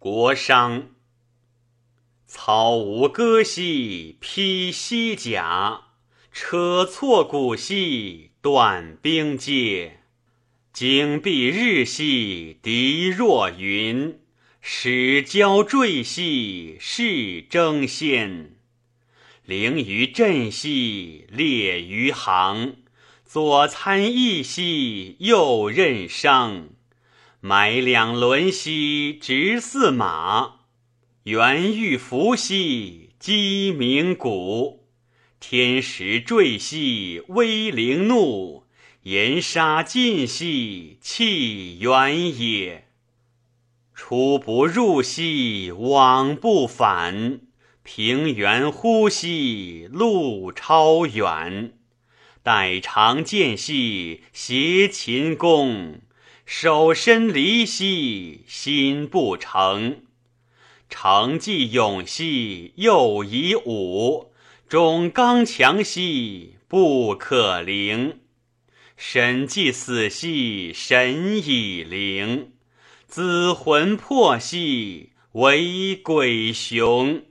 国殇。草无歌兮披犀甲，车错骨兮断兵阶。旌蔽日兮敌若云，矢交坠兮势争先。凌于阵兮列于行，左参议兮右任商。埋两轮兮直驷马，元欲伏兮鸡鸣鼓。天时坠兮威灵怒，岩沙尽兮气远也。出不入兮往不返，平原呼兮路超远。待长剑兮挟秦弓。手身离兮心不诚，成既勇兮又以武，终刚强兮不可凌。神既死兮神已灵，子魂魄兮为鬼雄。